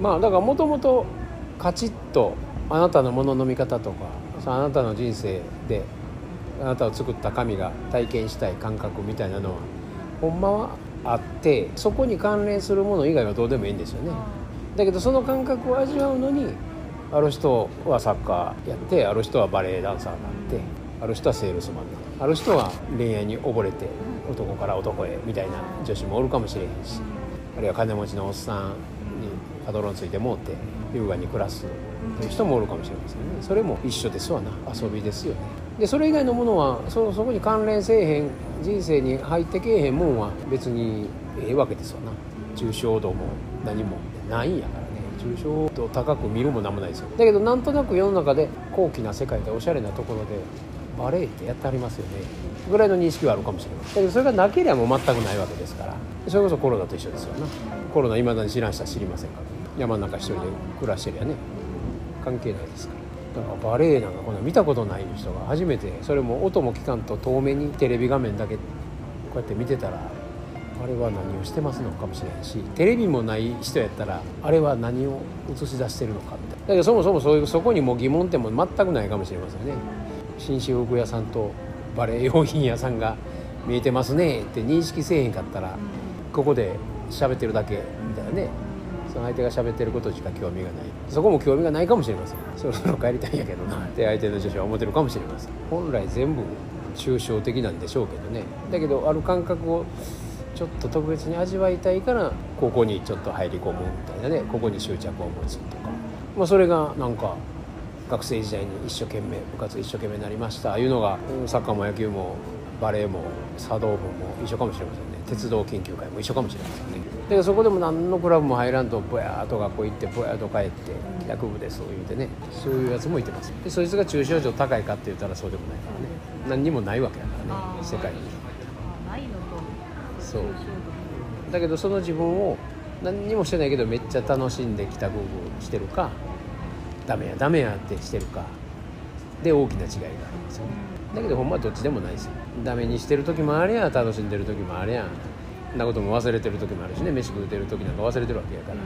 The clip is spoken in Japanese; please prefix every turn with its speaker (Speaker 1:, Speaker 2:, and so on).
Speaker 1: まあだからもともとカチッとあなたのものの見方とかあなたの人生であなたを作った神が体験したい感覚みたいなのはほんまはあってそこに関連するもの以外はどうでもいいんですよね。だけどその感覚を味わうのにある人はサッカーやってある人はバレエダンサーがあってある人はセールスマンある人は恋愛に溺れて男から男へみたいな女子もおるかもしれへんしあるいは金持ちのおっさんにパドロンついてもうて優雅に暮らすという人もおるかもしれませんね。それも一緒ですわな。遊びですよね。でそれ以外のものはそそこに関連せえへん人生に入ってけえへんもんは別にええわけですわな。抽象度も何もないんやからね。抽象度高く見るも何もないですよ。だけどなんとなく世の中で高貴な世界でおしゃれなところでバレエってやってありますよね。ぐらいの認識はあるかもしれません。だけどそれがなければもう全くないわけですから。それこそコロナと一緒ですよな。コロナいまだに知らん人は知りませんから。山の中一人で暮らしてりゃね。関係ないですから。だからバレエなんかこんな見たことない人が初めてそれも音も聞かんと遠目にテレビ画面だけこうやって見てたらあれは何をしてますのかもしれないしテレビもない人やったらあれは何を映し出してるのかみたいなだけどそもそもそういうそこにも疑問点も全くないかもしれませんね。紳士服屋さんとバレエ用品屋さんが見えてますねって認識せえへんかったらここで喋ってるだけみたいなね。その相手が喋ってることしか興味がない。そこも興味がないかもしれません。そろそろ帰りたいんやけどな。って相手の女子は思ってるかもしれません。本来全部抽象的なんでしょうけどね。だけどある感覚をちょっと特別に味わいたいからここにちょっと入り込むみたいなね。ここに執着を持つとか、まあ、それがなんか学生時代に一生懸命部活一生懸命になりました。いうのがサッカーも野球もバレエも茶道部も一緒かもしれませんね。鉄道研究会も一緒かもしれませんね。だからそこでも何のクラブも入らんとぼやーっと学校行ってぼやーっと帰って帰宅部ですそう言うてね。そういうやつもいてます。でそいつが抽象度高いかって言ったらそうでもないからね。何にもないわけだからね。世界に。
Speaker 2: ないのと
Speaker 1: そう。だけどその自分を何にもしてないけどめっちゃ楽しんで帰宅部してるかダメやダメやってしてるか。で大きな違いがありますよね。だけどほんまはどっちでもないですよ。ダメにしてる時もあれや楽しんでる時もあれやん。なことも忘れてる時もあるしね飯食うてる時なんか忘れてるわけやから